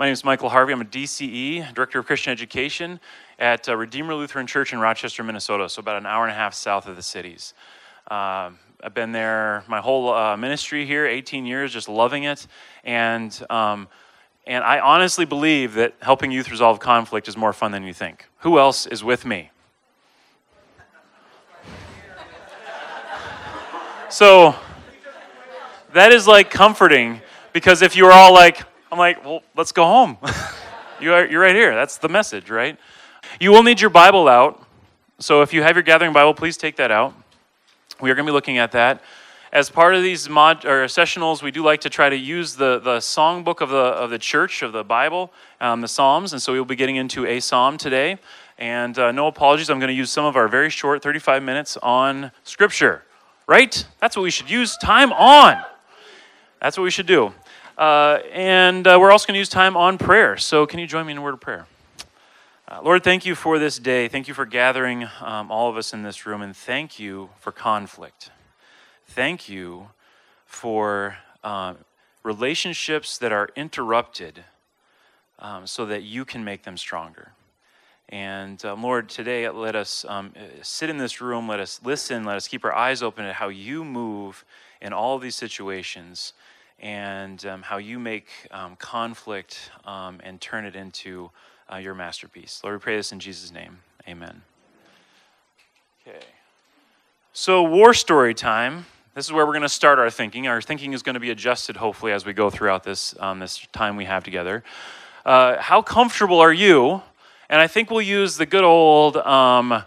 My name is Michael Harvey. I'm a DCE, Director of Christian Education at uh, Redeemer Lutheran Church in Rochester, Minnesota, so about an hour and a half south of the cities. Uh, I've been there my whole uh, ministry here, 18 years, just loving it. And, um, and I honestly believe that helping youth resolve conflict is more fun than you think. Who else is with me? So that is like comforting because if you were all like, I'm like, well, let's go home. you are, you're right here. That's the message, right? You will need your Bible out. So if you have your gathering Bible, please take that out. We are going to be looking at that. As part of these mod or sessionals, we do like to try to use the, the songbook of the, of the church, of the Bible, um, the Psalms. And so we'll be getting into a psalm today. And uh, no apologies, I'm going to use some of our very short 35 minutes on Scripture right? That's what we should use time on. That's what we should do. Uh, and uh, we're also going to use time on prayer. So, can you join me in a word of prayer? Uh, Lord, thank you for this day. Thank you for gathering um, all of us in this room, and thank you for conflict. Thank you for uh, relationships that are interrupted um, so that you can make them stronger. And um, Lord, today let us um, uh, sit in this room, let us listen, let us keep our eyes open at how you move in all of these situations and um, how you make um, conflict um, and turn it into uh, your masterpiece. Lord, we pray this in Jesus' name. Amen. Okay. So, war story time. This is where we're going to start our thinking. Our thinking is going to be adjusted, hopefully, as we go throughout this, um, this time we have together. Uh, how comfortable are you and I think we'll use the good old um,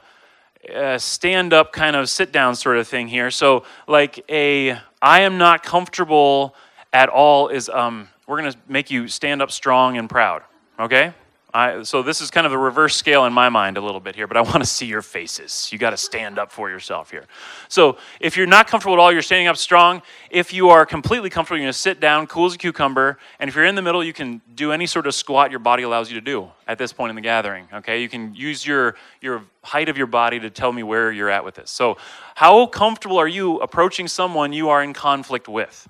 uh, stand up kind of sit down sort of thing here. So, like a I am not comfortable at all is um, we're going to make you stand up strong and proud. Okay? I, so this is kind of the reverse scale in my mind a little bit here, but I want to see your faces. You got to stand up for yourself here. So if you're not comfortable at all, you're standing up strong. If you are completely comfortable, you're going to sit down, cool as a cucumber. And if you're in the middle, you can do any sort of squat your body allows you to do at this point in the gathering. Okay, you can use your your height of your body to tell me where you're at with this. So how comfortable are you approaching someone you are in conflict with?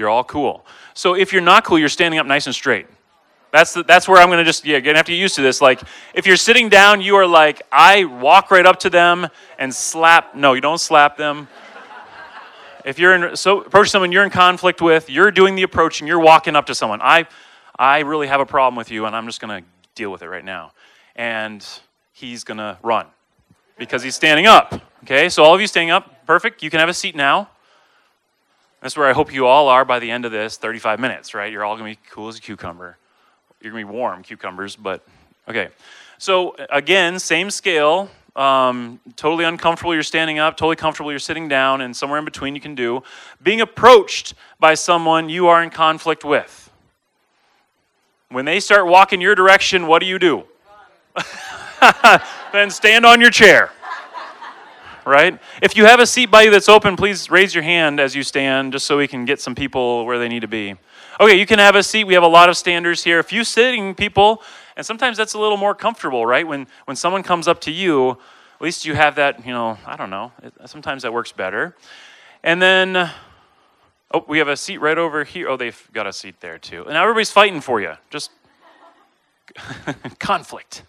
You're all cool. So if you're not cool, you're standing up nice and straight. That's, the, that's where I'm going to just, yeah, going to have to get used to this. Like, if you're sitting down, you are like, I walk right up to them and slap. No, you don't slap them. If you're in, so approach someone you're in conflict with, you're doing the approaching, you're walking up to someone. I, I really have a problem with you, and I'm just going to deal with it right now. And he's going to run because he's standing up. Okay, so all of you standing up, perfect. You can have a seat now. That's where I hope you all are by the end of this 35 minutes, right? You're all going to be cool as a cucumber. You're going to be warm, cucumbers, but okay. So, again, same scale. Um, totally uncomfortable, you're standing up. Totally comfortable, you're sitting down. And somewhere in between, you can do. Being approached by someone you are in conflict with. When they start walking your direction, what do you do? then stand on your chair. Right? If you have a seat by you that's open, please raise your hand as you stand, just so we can get some people where they need to be. Okay, you can have a seat. We have a lot of standers here. A few sitting people, and sometimes that's a little more comfortable, right? When when someone comes up to you, at least you have that, you know, I don't know. It, sometimes that works better. And then oh, we have a seat right over here. Oh, they've got a seat there too. And now everybody's fighting for you. Just conflict.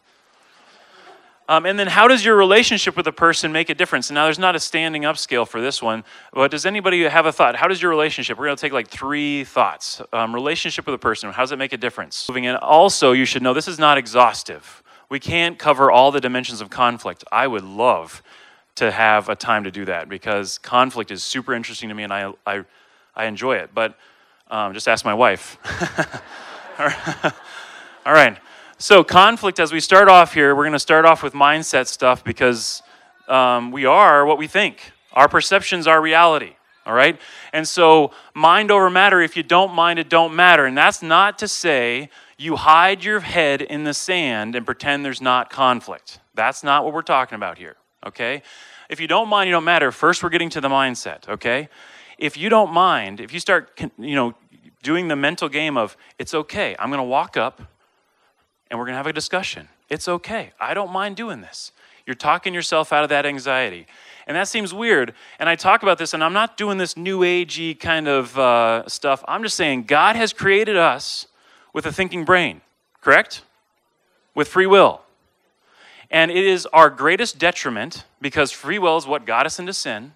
Um, and then, how does your relationship with a person make a difference? And now, there's not a standing up scale for this one, but does anybody have a thought? How does your relationship? We're going to take like three thoughts. Um, relationship with a person, how does it make a difference? Moving in. Also, you should know this is not exhaustive. We can't cover all the dimensions of conflict. I would love to have a time to do that because conflict is super interesting to me and I, I, I enjoy it. But um, just ask my wife. all right. So, conflict, as we start off here, we're going to start off with mindset stuff because um, we are what we think. Our perceptions are reality, all right? And so, mind over matter, if you don't mind, it don't matter. And that's not to say you hide your head in the sand and pretend there's not conflict. That's not what we're talking about here, okay? If you don't mind, you don't matter. First, we're getting to the mindset, okay? If you don't mind, if you start, you know, doing the mental game of, it's okay, I'm going to walk up, and we're going to have a discussion. It's okay. I don't mind doing this. You're talking yourself out of that anxiety. And that seems weird. And I talk about this, and I'm not doing this new agey kind of uh, stuff. I'm just saying God has created us with a thinking brain, correct? With free will. And it is our greatest detriment because free will is what got us into sin.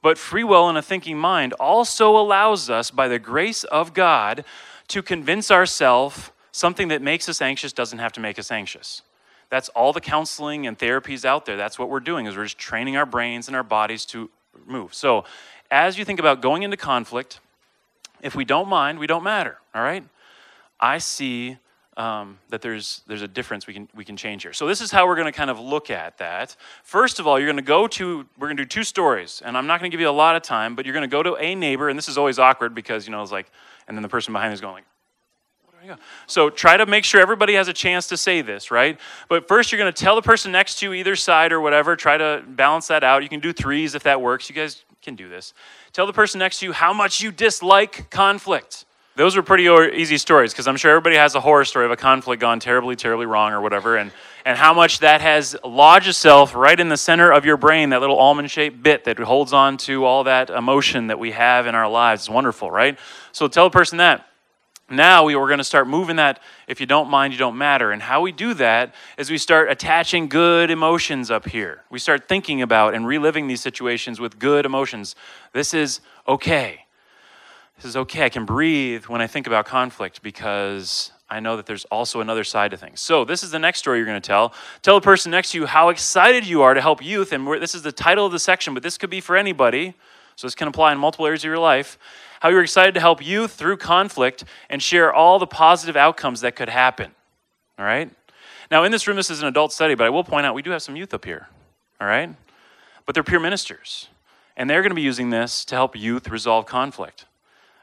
But free will and a thinking mind also allows us, by the grace of God, to convince ourselves something that makes us anxious doesn't have to make us anxious. That's all the counseling and therapies out there. That's what we're doing is we're just training our brains and our bodies to move. So, as you think about going into conflict, if we don't mind, we don't matter, all right? I see um, that there's, there's a difference we can, we can change here. So, this is how we're going to kind of look at that. First of all, you're going to go to, we're going to do two stories, and I'm not going to give you a lot of time, but you're going to go to a neighbor, and this is always awkward because, you know, it's like, and then the person behind is going like, so try to make sure everybody has a chance to say this, right? But first, you're going to tell the person next to you, either side or whatever. Try to balance that out. You can do threes if that works. You guys can do this. Tell the person next to you how much you dislike conflict. Those are pretty easy stories because I'm sure everybody has a horror story of a conflict gone terribly, terribly wrong or whatever, and, and how much that has lodged itself right in the center of your brain, that little almond shaped bit that holds on to all that emotion that we have in our lives. It's wonderful, right? So tell the person that. Now we, we're going to start moving that, if you don't mind, you don't matter. And how we do that is we start attaching good emotions up here. We start thinking about and reliving these situations with good emotions. This is okay this is okay. I can breathe when I think about conflict because I know that there's also another side to things. So, this is the next story you're going to tell. Tell the person next to you how excited you are to help youth. And this is the title of the section, but this could be for anybody. So, this can apply in multiple areas of your life. How you're excited to help you through conflict and share all the positive outcomes that could happen. All right? Now, in this room, this is an adult study, but I will point out we do have some youth up here. All right? But they're peer ministers. And they're going to be using this to help youth resolve conflict.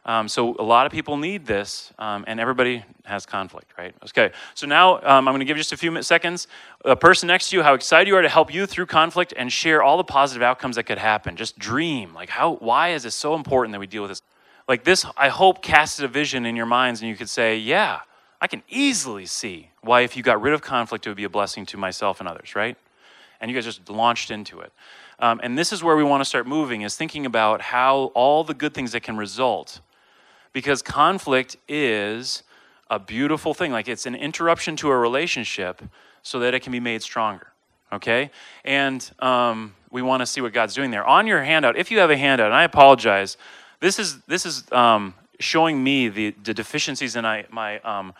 Um, so a lot of people need this, um, and everybody has conflict, right? Okay, so now um, I'm going to give you just a few seconds. A person next to you, how excited you are to help you through conflict and share all the positive outcomes that could happen. Just dream, like how, why is it so important that we deal with this? Like this, I hope casted a vision in your minds, and you could say, yeah, I can easily see why if you got rid of conflict, it would be a blessing to myself and others, right? And you guys just launched into it. Um, and this is where we want to start moving, is thinking about how all the good things that can result because conflict is a beautiful thing. Like it's an interruption to a relationship so that it can be made stronger. Okay? And um, we want to see what God's doing there. On your handout, if you have a handout, and I apologize, this is, this is um, showing me the, the deficiencies in I, my, um,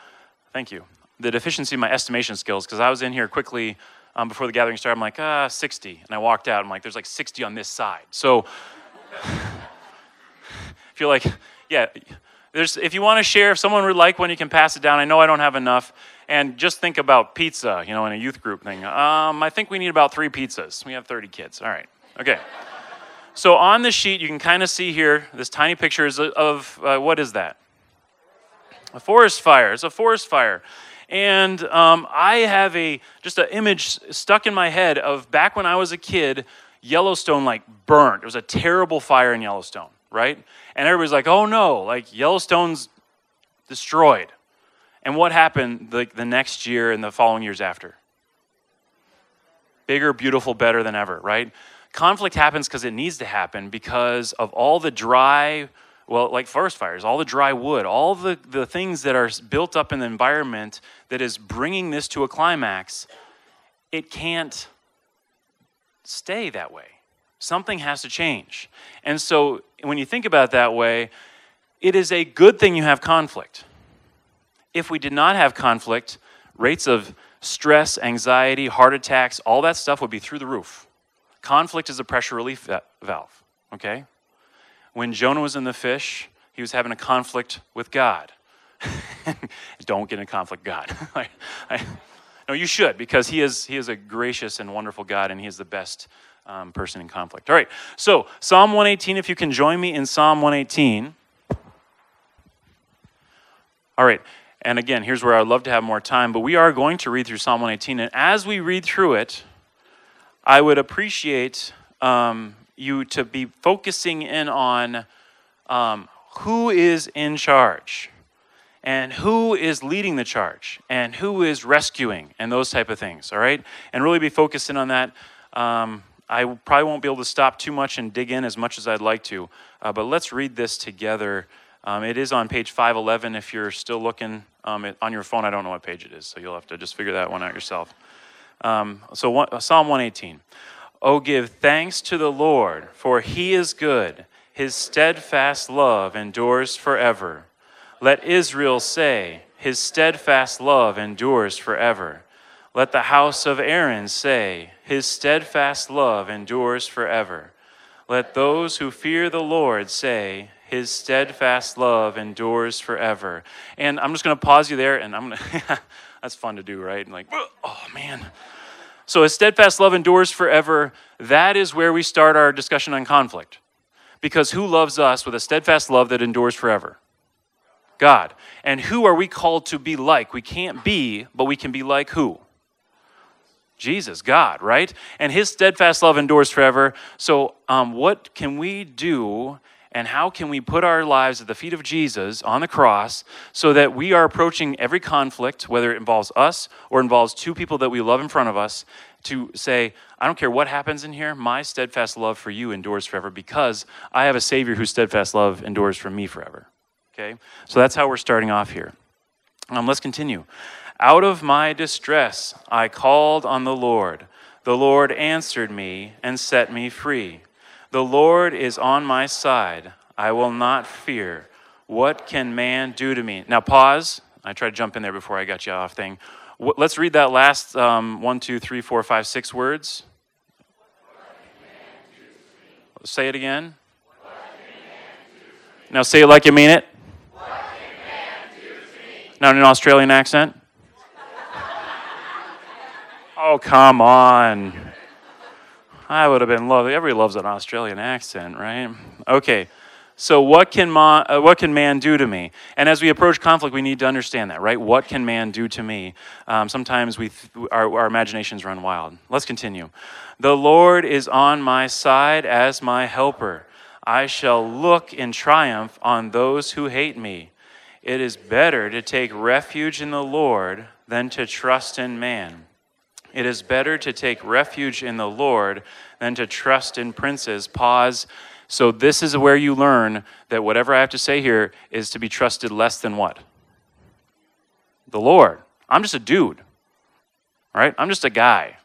thank you, the deficiency in my estimation skills because I was in here quickly um, before the gathering started. I'm like, ah, 60. And I walked out. I'm like, there's like 60 on this side. So, if you're like, yeah, there's, if you want to share, if someone would like one, you can pass it down. I know I don't have enough. And just think about pizza, you know, in a youth group thing. Um, I think we need about three pizzas. We have 30 kids. All right. Okay. So on the sheet, you can kind of see here this tiny picture is of uh, what is that? A forest fire. It's a forest fire. And um, I have a just an image stuck in my head of back when I was a kid, Yellowstone like burnt. It was a terrible fire in Yellowstone, right? And everybody's like, oh no, like Yellowstone's destroyed. And what happened the, the next year and the following years after? Bigger, beautiful, better than ever, right? Conflict happens because it needs to happen because of all the dry, well, like forest fires, all the dry wood, all the, the things that are built up in the environment that is bringing this to a climax. It can't stay that way. Something has to change. And so when you think about it that way, it is a good thing you have conflict. If we did not have conflict, rates of stress, anxiety, heart attacks, all that stuff would be through the roof. Conflict is a pressure relief valve, okay? When Jonah was in the fish, he was having a conflict with God. Don't get in conflict, God. I, I, no, you should, because he is, he is a gracious and wonderful God, and he is the best um, person in conflict. All right, so Psalm 118, if you can join me in Psalm 118. All right, and again, here's where I'd love to have more time, but we are going to read through Psalm 118. And as we read through it, I would appreciate um, you to be focusing in on um, who is in charge. and who is leading the charge and who is rescuing and those type of things all right? And really be focusing on that. Um, i probably won't be able to stop too much and dig in as much as i'd like to uh, but let's read this together. Um, it is on page 511 if you're still looking um, it, on your phone. I don't know what page it is so you'll have to just figure that one out yourself um, so one, psalm 118 oh give thanks to the lord for he is good his steadfast love endures forever let Israel say, His steadfast love endures forever. Let the house of Aaron say, His steadfast love endures forever. Let those who fear the Lord say, His steadfast love endures forever. And I'm just going to pause you there, and I'm going to, that's fun to do, right? And like, oh man. So, His steadfast love endures forever. That is where we start our discussion on conflict. Because who loves us with a steadfast love that endures forever? God. And who are we called to be like? We can't be, but we can be like who? Jesus, God, right? And his steadfast love endures forever. So, um, what can we do and how can we put our lives at the feet of Jesus on the cross so that we are approaching every conflict, whether it involves us or involves two people that we love in front of us, to say, I don't care what happens in here, my steadfast love for you endures forever because I have a Savior whose steadfast love endures for me forever. Okay? So that's how we're starting off here. Um, let's continue. Out of my distress, I called on the Lord. The Lord answered me and set me free. The Lord is on my side. I will not fear. What can man do to me? Now, pause. I tried to jump in there before I got you off thing. Let's read that last um, one, two, three, four, five, six words. Say it again. Now say it like you mean it. Not in an Australian accent? oh, come on. I would have been lovely. Everybody loves an Australian accent, right? Okay. So, what can, ma, uh, what can man do to me? And as we approach conflict, we need to understand that, right? What can man do to me? Um, sometimes we th- our, our imaginations run wild. Let's continue. The Lord is on my side as my helper. I shall look in triumph on those who hate me. It is better to take refuge in the Lord than to trust in man. It is better to take refuge in the Lord than to trust in princes. Pause. So, this is where you learn that whatever I have to say here is to be trusted less than what? The Lord. I'm just a dude, right? I'm just a guy.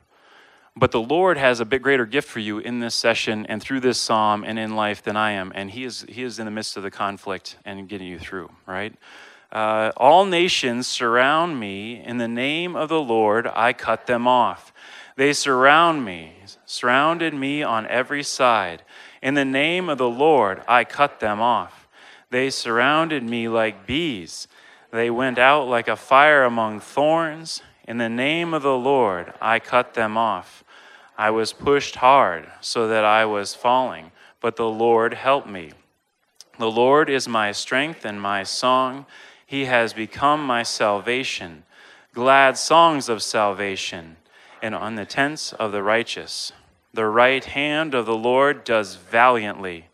But the Lord has a bit greater gift for you in this session and through this psalm and in life than I am. And He is, he is in the midst of the conflict and getting you through, right? Uh, All nations surround me. In the name of the Lord, I cut them off. They surround me, surrounded me on every side. In the name of the Lord, I cut them off. They surrounded me like bees. They went out like a fire among thorns. In the name of the Lord, I cut them off. I was pushed hard so that I was falling, but the Lord helped me. The Lord is my strength and my song. He has become my salvation. Glad songs of salvation and on the tents of the righteous. The right hand of the Lord does valiantly.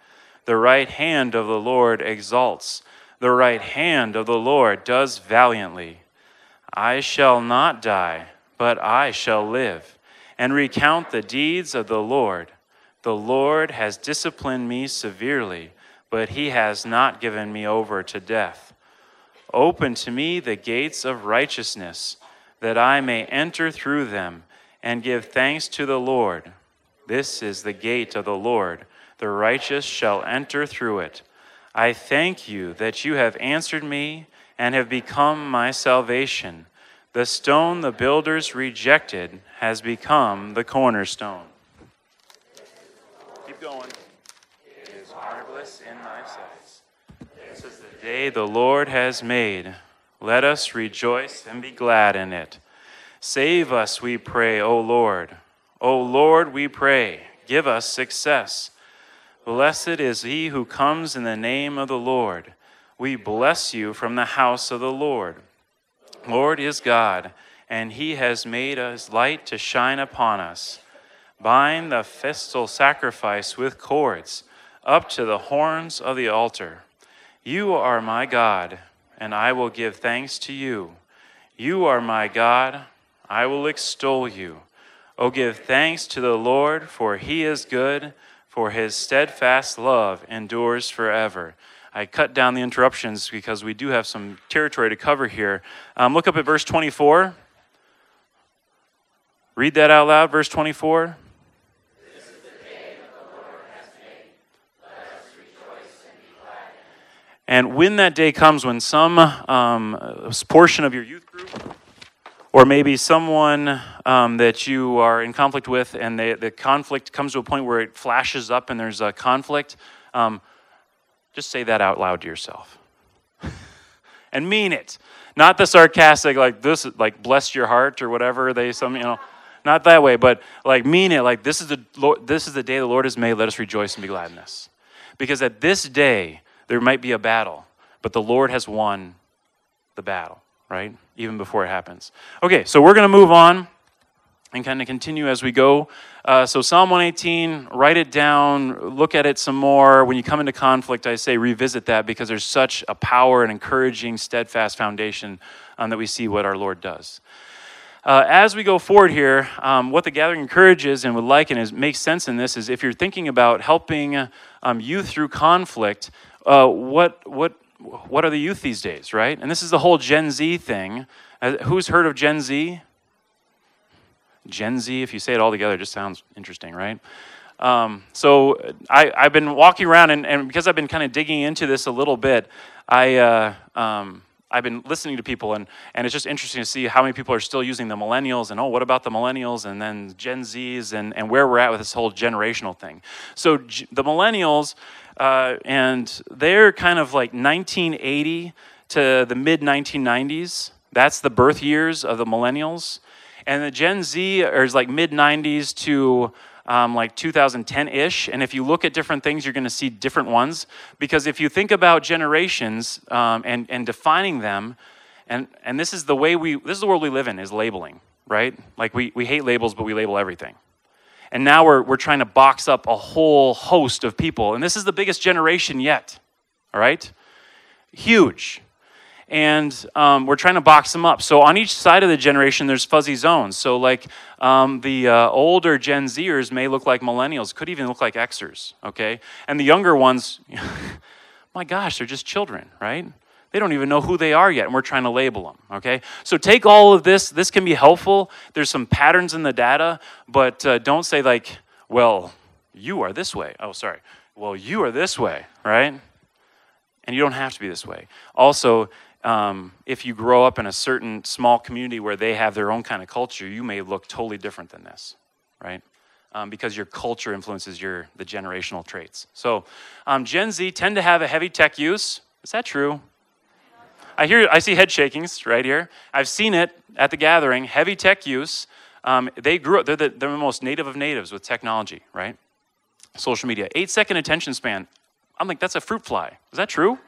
The right hand of the Lord exalts. The right hand of the Lord does valiantly. I shall not die, but I shall live and recount the deeds of the Lord. The Lord has disciplined me severely, but he has not given me over to death. Open to me the gates of righteousness, that I may enter through them and give thanks to the Lord. This is the gate of the Lord. The righteous shall enter through it. I thank you that you have answered me and have become my salvation. The stone the builders rejected has become the cornerstone. Keep going. It is marvelous in thy sight. This is the day the Lord has made. Let us rejoice and be glad in it. Save us, we pray, O Lord. O Lord, we pray, give us success. Blessed is he who comes in the name of the Lord. We bless you from the house of the Lord. Lord is God, and he has made his light to shine upon us. Bind the festal sacrifice with cords up to the horns of the altar. You are my God, and I will give thanks to you. You are my God. I will extol you. Oh, give thanks to the Lord, for he is good, for his steadfast love endures forever. I cut down the interruptions because we do have some territory to cover here. Um, look up at verse 24. Read that out loud, verse 24. And when that day comes, when some um, portion of your youth group, or maybe someone um, that you are in conflict with, and they, the conflict comes to a point where it flashes up and there's a conflict, um, just say that out loud to yourself. and mean it. Not the sarcastic, like this, like bless your heart or whatever they, some, you know, not that way, but like mean it, like this is the Lord, this is the day the Lord has made, let us rejoice and be glad in this. Because at this day, there might be a battle, but the Lord has won the battle, right? Even before it happens. Okay, so we're going to move on and kind of continue as we go. Uh, so, Psalm 118, write it down, look at it some more. When you come into conflict, I say revisit that because there's such a power and encouraging, steadfast foundation um, that we see what our Lord does. Uh, as we go forward here, um, what the gathering encourages and would like and is, makes sense in this is if you're thinking about helping um, youth through conflict, uh, what, what, what are the youth these days, right? And this is the whole Gen Z thing. Uh, who's heard of Gen Z? Gen Z, if you say it all together, just sounds interesting, right? Um, so I, have been walking around, and, and, because I've been kind of digging into this a little bit, I, uh, um, I've been listening to people, and, and it's just interesting to see how many people are still using the millennials, and oh, what about the millennials, and then Gen Zs, and, and where we're at with this whole generational thing. So the millennials, uh, and they're kind of like 1980 to the mid 1990s. That's the birth years of the millennials. And the Gen Z is like mid 90s to um, like 2010 ish. And if you look at different things, you're going to see different ones. Because if you think about generations um, and, and defining them, and, and this is the way we, this is the world we live in, is labeling, right? Like we, we hate labels, but we label everything. And now we're, we're trying to box up a whole host of people. And this is the biggest generation yet, all right? Huge. And um, we're trying to box them up. So on each side of the generation, there's fuzzy zones. So, like um, the uh, older Gen Zers may look like millennials, could even look like Xers, okay? And the younger ones, my gosh, they're just children, right? They don't even know who they are yet, and we're trying to label them, okay? So take all of this. This can be helpful. There's some patterns in the data, but uh, don't say, like, well, you are this way. Oh, sorry. Well, you are this way, right? And you don't have to be this way. Also, um, if you grow up in a certain small community where they have their own kind of culture, you may look totally different than this, right? Um, because your culture influences your the generational traits. So, um, Gen Z tend to have a heavy tech use. Is that true? I hear, I see head shakings right here. I've seen it at the gathering. Heavy tech use. Um, they grew up. They're the, they're the most native of natives with technology, right? Social media. Eight second attention span. I'm like, that's a fruit fly. Is that true?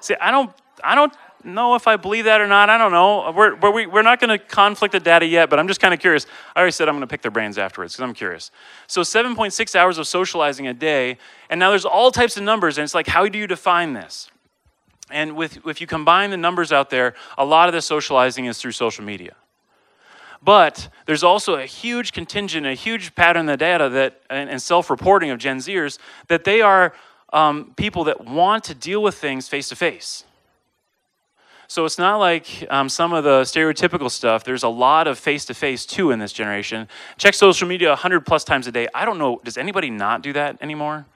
See, I don't, I don't know if I believe that or not. I don't know. We're, we're, we're not going to conflict the data yet, but I'm just kind of curious. I already said I'm going to pick their brains afterwards because I'm curious. So 7.6 hours of socializing a day, and now there's all types of numbers, and it's like, how do you define this? And with, if you combine the numbers out there, a lot of the socializing is through social media. But there's also a huge contingent, a huge pattern in the data that, and, and self-reporting of Gen Zers that they are um, people that want to deal with things face to face. So it's not like um, some of the stereotypical stuff. There's a lot of face to face too in this generation. Check social media 100 plus times a day. I don't know, does anybody not do that anymore?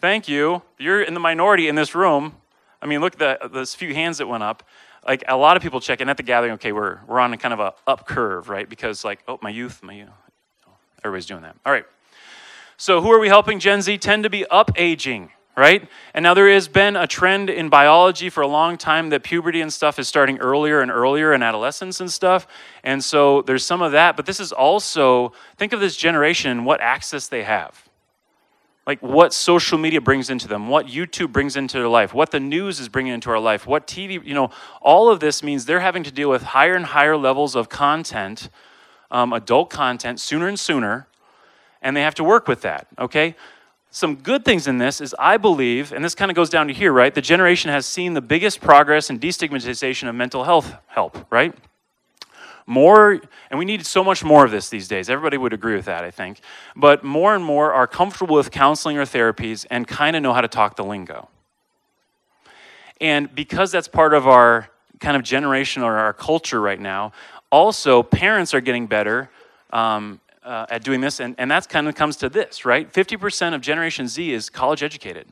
Thank you. You're in the minority in this room. I mean, look at the, those few hands that went up. Like a lot of people check in at the gathering. Okay, we're we're on a kind of a up curve, right? Because like, oh, my youth, my youth. Everybody's doing that. All right. So who are we helping? Gen Z tend to be up aging, right? And now there has been a trend in biology for a long time that puberty and stuff is starting earlier and earlier in adolescence and stuff. And so there's some of that, but this is also think of this generation and what access they have like what social media brings into them, what YouTube brings into their life, what the news is bringing into our life, what TV, you know, all of this means they're having to deal with higher and higher levels of content, um, adult content, sooner and sooner, and they have to work with that, okay? some good things in this is I believe, and this kind of goes down to here, right? The generation has seen the biggest progress in destigmatization of mental health help, right? More, and we need so much more of this these days. Everybody would agree with that, I think. But more and more are comfortable with counseling or therapies and kind of know how to talk the lingo. And because that's part of our kind of generation or our culture right now, also parents are getting better um, uh, at doing this, and, and that kind of comes to this, right? 50% of Generation Z is college educated.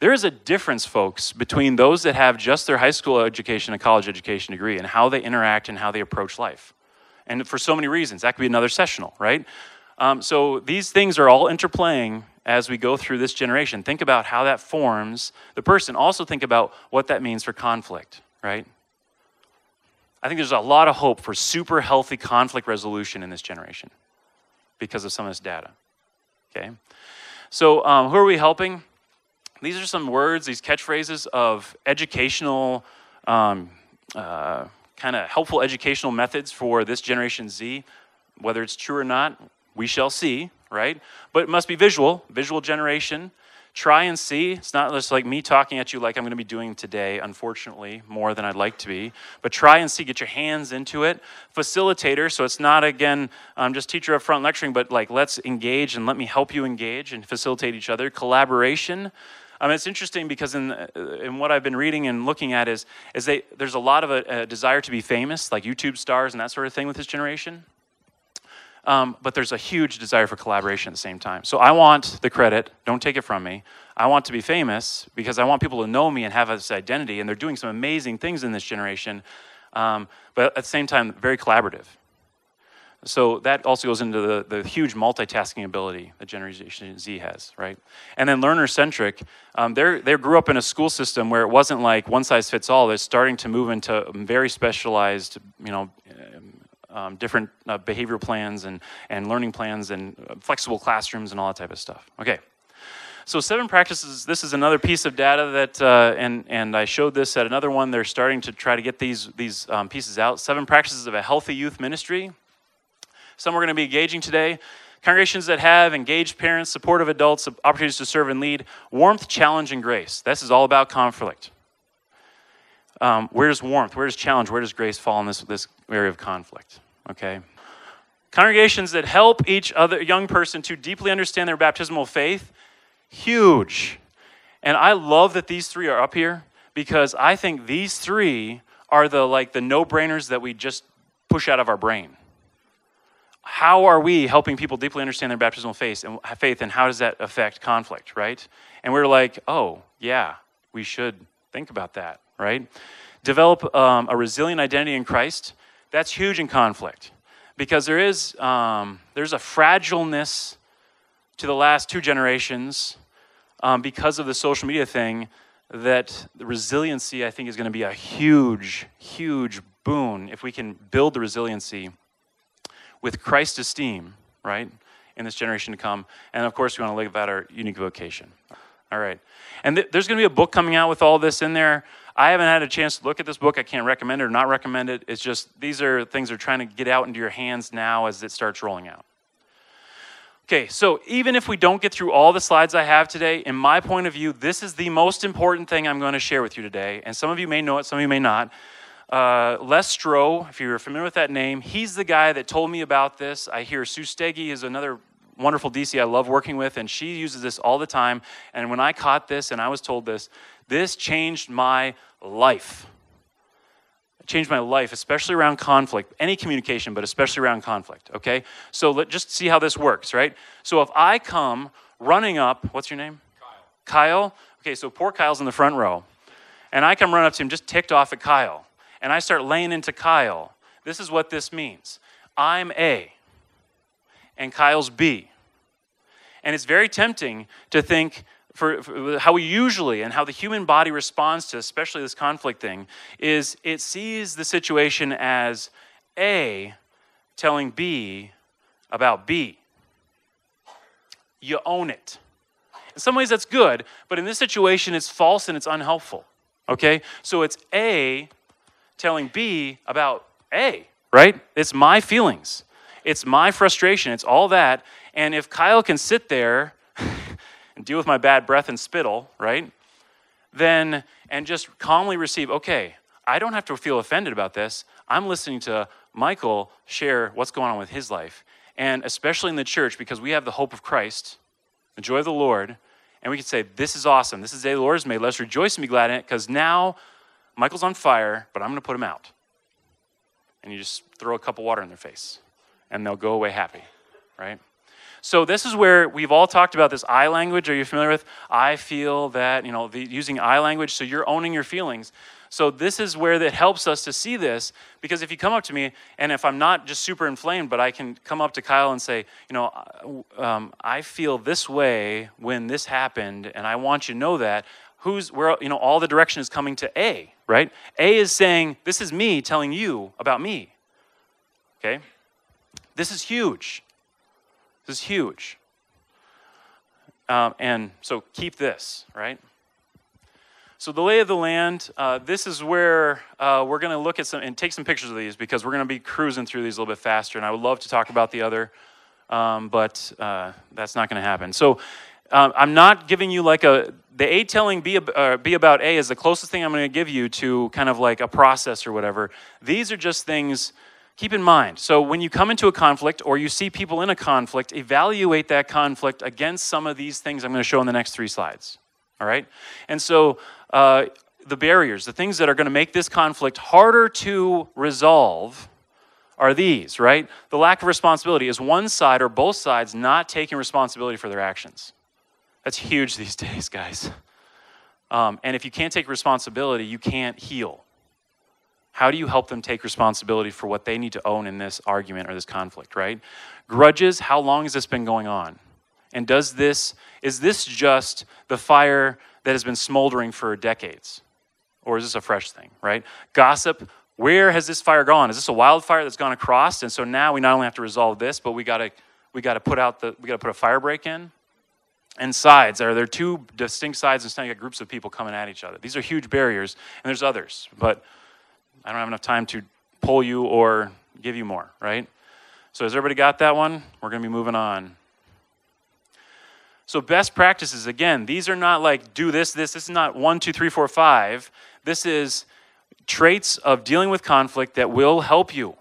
There is a difference, folks, between those that have just their high school education and college education degree and how they interact and how they approach life. And for so many reasons, that could be another sessional, right? Um, so these things are all interplaying as we go through this generation. Think about how that forms the person. Also, think about what that means for conflict, right? I think there's a lot of hope for super healthy conflict resolution in this generation because of some of this data. Okay? So, um, who are we helping? These are some words, these catchphrases of educational, um, uh, kind of helpful educational methods for this Generation Z. Whether it's true or not, we shall see, right? But it must be visual, visual generation. Try and see. It's not just like me talking at you like I'm going to be doing today, unfortunately, more than I'd like to be. But try and see, get your hands into it. Facilitator, so it's not, again, um, just teacher up front lecturing, but like let's engage and let me help you engage and facilitate each other. Collaboration. Um, it's interesting because in, uh, in what I've been reading and looking at is, is they, there's a lot of a, a desire to be famous, like YouTube stars and that sort of thing with this generation. Um, but there's a huge desire for collaboration at the same time. So I want the credit, don't take it from me. I want to be famous because I want people to know me and have this identity, and they're doing some amazing things in this generation, um, but at the same time, very collaborative. So that also goes into the, the huge multitasking ability that Generation Z has, right? And then learner centric, um, they grew up in a school system where it wasn't like one size fits all. They're starting to move into very specialized, you know, um, different uh, behavior plans and, and learning plans and uh, flexible classrooms and all that type of stuff. Okay. So seven practices. This is another piece of data that, uh, and and I showed this at another one. They're starting to try to get these these um, pieces out. Seven practices of a healthy youth ministry. Some we're going to be engaging today. Congregations that have engaged parents, supportive adults, opportunities to serve and lead, warmth, challenge, and grace. This is all about conflict. Um, where does warmth, where does challenge, where does grace fall in this, this area of conflict? Okay. Congregations that help each other young person to deeply understand their baptismal faith, huge. And I love that these three are up here because I think these three are the like the no-brainers that we just push out of our brain how are we helping people deeply understand their baptismal faith and faith and how does that affect conflict right and we're like oh yeah we should think about that right develop um, a resilient identity in christ that's huge in conflict because there is um, there's a fragileness to the last two generations um, because of the social media thing that the resiliency i think is going to be a huge huge boon if we can build the resiliency with Christ's esteem, right, in this generation to come. And of course, we want to live out our unique vocation. All right. And th- there's going to be a book coming out with all this in there. I haven't had a chance to look at this book. I can't recommend it or not recommend it. It's just these are things are trying to get out into your hands now as it starts rolling out. Okay, so even if we don't get through all the slides I have today, in my point of view, this is the most important thing I'm going to share with you today. And some of you may know it, some of you may not. Uh, Les Stroh, if you're familiar with that name, he's the guy that told me about this. I hear Sue Steggy is another wonderful DC I love working with, and she uses this all the time. And when I caught this and I was told this, this changed my life. It changed my life, especially around conflict, any communication, but especially around conflict, okay? So let just see how this works, right? So if I come running up, what's your name? Kyle. Kyle? Okay, so poor Kyle's in the front row. And I come run up to him just ticked off at Kyle and I start laying into Kyle, this is what this means I'm A, and Kyle's B. And it's very tempting to think, for, for, how we usually and how the human body responds to especially this conflict thing is it sees the situation as a telling b about b. You own it. In some ways that's good but in this situation it's false and it's unhelpful okay? So it's a telling B about A, right? It's my feelings, it's my frustration, it's all that. And if Kyle can sit there deal with my bad breath and spittle, right? Then, and just calmly receive, okay, I don't have to feel offended about this. I'm listening to Michael share what's going on with his life. And especially in the church, because we have the hope of Christ, the joy of the Lord, and we can say, This is awesome. This is the day the Lord has made. Let's rejoice and be glad in it, because now Michael's on fire, but I'm going to put him out. And you just throw a cup of water in their face, and they'll go away happy, right? So this is where we've all talked about this I language. Are you familiar with? I feel that, you know, the, using I language, so you're owning your feelings. So this is where that helps us to see this because if you come up to me and if I'm not just super inflamed, but I can come up to Kyle and say, you know, um, I feel this way when this happened, and I want you to know that. Who's where? You know, all the direction is coming to A, right? A is saying, this is me telling you about me. Okay, this is huge. This is huge. Um, and so keep this, right? So, the lay of the land, uh, this is where uh, we're going to look at some and take some pictures of these because we're going to be cruising through these a little bit faster. And I would love to talk about the other, um, but uh, that's not going to happen. So, um, I'm not giving you like a, the A telling B, uh, B about A is the closest thing I'm going to give you to kind of like a process or whatever. These are just things, keep in mind. So, when you come into a conflict or you see people in a conflict, evaluate that conflict against some of these things I'm going to show in the next three slides. All right? And so, uh, the barriers, the things that are going to make this conflict harder to resolve are these, right? The lack of responsibility is one side or both sides not taking responsibility for their actions. That's huge these days, guys. Um, and if you can't take responsibility, you can't heal. How do you help them take responsibility for what they need to own in this argument or this conflict, right? Grudges, how long has this been going on? And does this, is this just the fire that has been smoldering for decades? Or is this a fresh thing, right? Gossip, where has this fire gone? Is this a wildfire that's gone across? And so now we not only have to resolve this, but we gotta we gotta put out the we gotta put a fire break in. And sides, are there two distinct sides instead of groups of people coming at each other? These are huge barriers, and there's others, but I don't have enough time to pull you or give you more, right? So has everybody got that one? We're gonna be moving on. So, best practices, again, these are not like do this, this. This is not one, two, three, four, five. This is traits of dealing with conflict that will help you.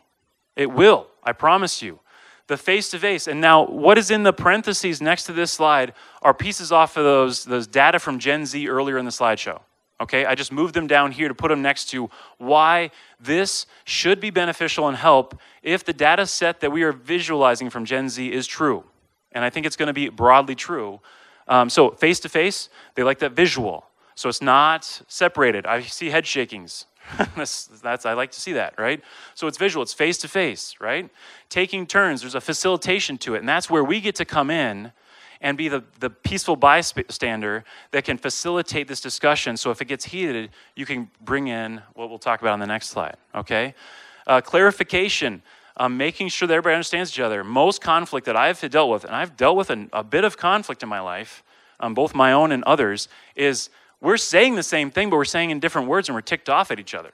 It will, I promise you. The face to face. And now, what is in the parentheses next to this slide are pieces off of those, those data from Gen Z earlier in the slideshow. Okay, I just moved them down here to put them next to why this should be beneficial and help if the data set that we are visualizing from Gen Z is true and I think it's going to be broadly true. Um, so face to face, they like that visual. So it's not separated. I see head shakings. that's, that's, I like to see that, right? So it's visual, it's face to face, right? Taking turns, there's a facilitation to it. And that's where we get to come in and be the, the peaceful bystander that can facilitate this discussion. So if it gets heated, you can bring in what we'll talk about on the next slide, okay? Uh, clarification um, making sure that everybody understands each other. Most conflict that I've dealt with, and I've dealt with an, a bit of conflict in my life, um, both my own and others, is we're saying the same thing, but we're saying in different words and we're ticked off at each other.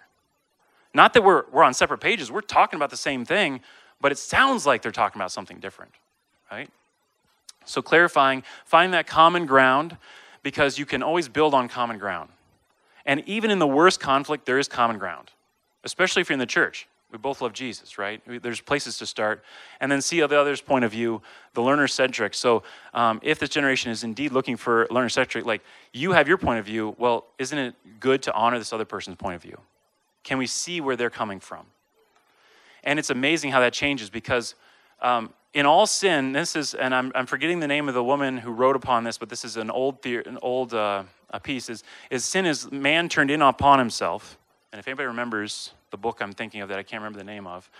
Not that we're, we're on separate pages, we're talking about the same thing, but it sounds like they're talking about something different, right? So, clarifying, find that common ground because you can always build on common ground. And even in the worst conflict, there is common ground, especially if you're in the church. We both love Jesus, right? There's places to start. And then see the other's point of view, the learner centric. So um, if this generation is indeed looking for learner centric, like you have your point of view, well, isn't it good to honor this other person's point of view? Can we see where they're coming from? And it's amazing how that changes because um, in all sin, this is, and I'm, I'm forgetting the name of the woman who wrote upon this, but this is an old, an old uh, piece, is, is sin is man turned in upon himself. And if anybody remembers the book I'm thinking of that I can't remember the name of.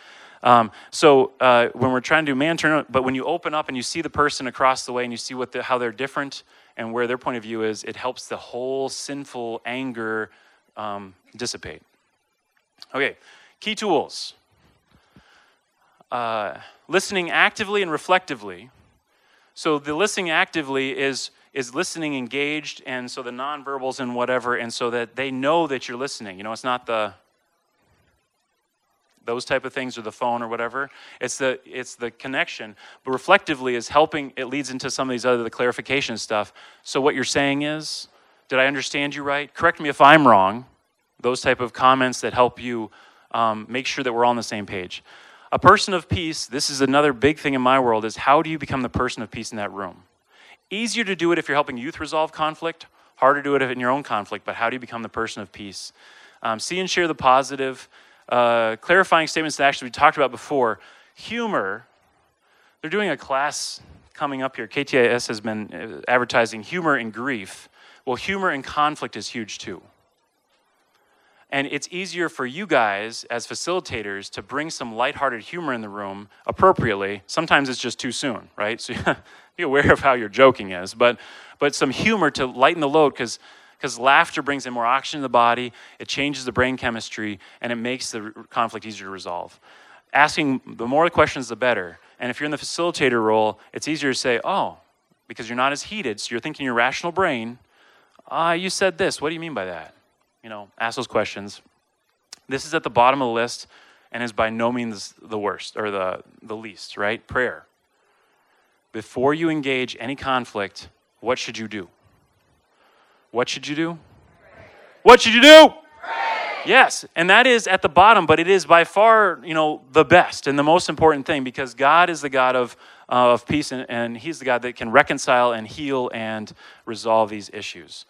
Um, so uh, when we're trying to do man turn, but when you open up and you see the person across the way and you see what the, how they're different and where their point of view is, it helps the whole sinful anger um, dissipate. Okay, key tools. Uh, listening actively and reflectively. So the listening actively is is listening engaged, and so the nonverbals and whatever, and so that they know that you're listening. You know, it's not the those type of things or the phone or whatever. It's the it's the connection. But reflectively is helping it leads into some of these other the clarification stuff. So what you're saying is, did I understand you right? Correct me if I'm wrong. Those type of comments that help you um, make sure that we're all on the same page. A person of peace, this is another big thing in my world, is how do you become the person of peace in that room? Easier to do it if you're helping youth resolve conflict, harder to do it in your own conflict, but how do you become the person of peace? Um, see and share the positive, uh, clarifying statements that actually we talked about before. Humor, they're doing a class coming up here. KTIS has been uh, advertising humor and grief. Well, humor and conflict is huge too. And it's easier for you guys as facilitators to bring some lighthearted humor in the room appropriately. Sometimes it's just too soon, right? So be aware of how your joking is, but but some humor to lighten the load because because laughter brings in more oxygen to the body, it changes the brain chemistry, and it makes the conflict easier to resolve. Asking the more questions, the better. And if you're in the facilitator role, it's easier to say, "Oh, because you're not as heated, so you're thinking your rational brain. Ah, uh, you said this. What do you mean by that?" You know, ask those questions. This is at the bottom of the list and is by no means the worst or the, the least, right? Prayer. Before you engage any conflict, what should you do? What should you do? What should you do? Yes, and that is at the bottom, but it is by far, you know, the best and the most important thing because God is the God of, uh, of peace and, and He's the God that can reconcile and heal and resolve these issues.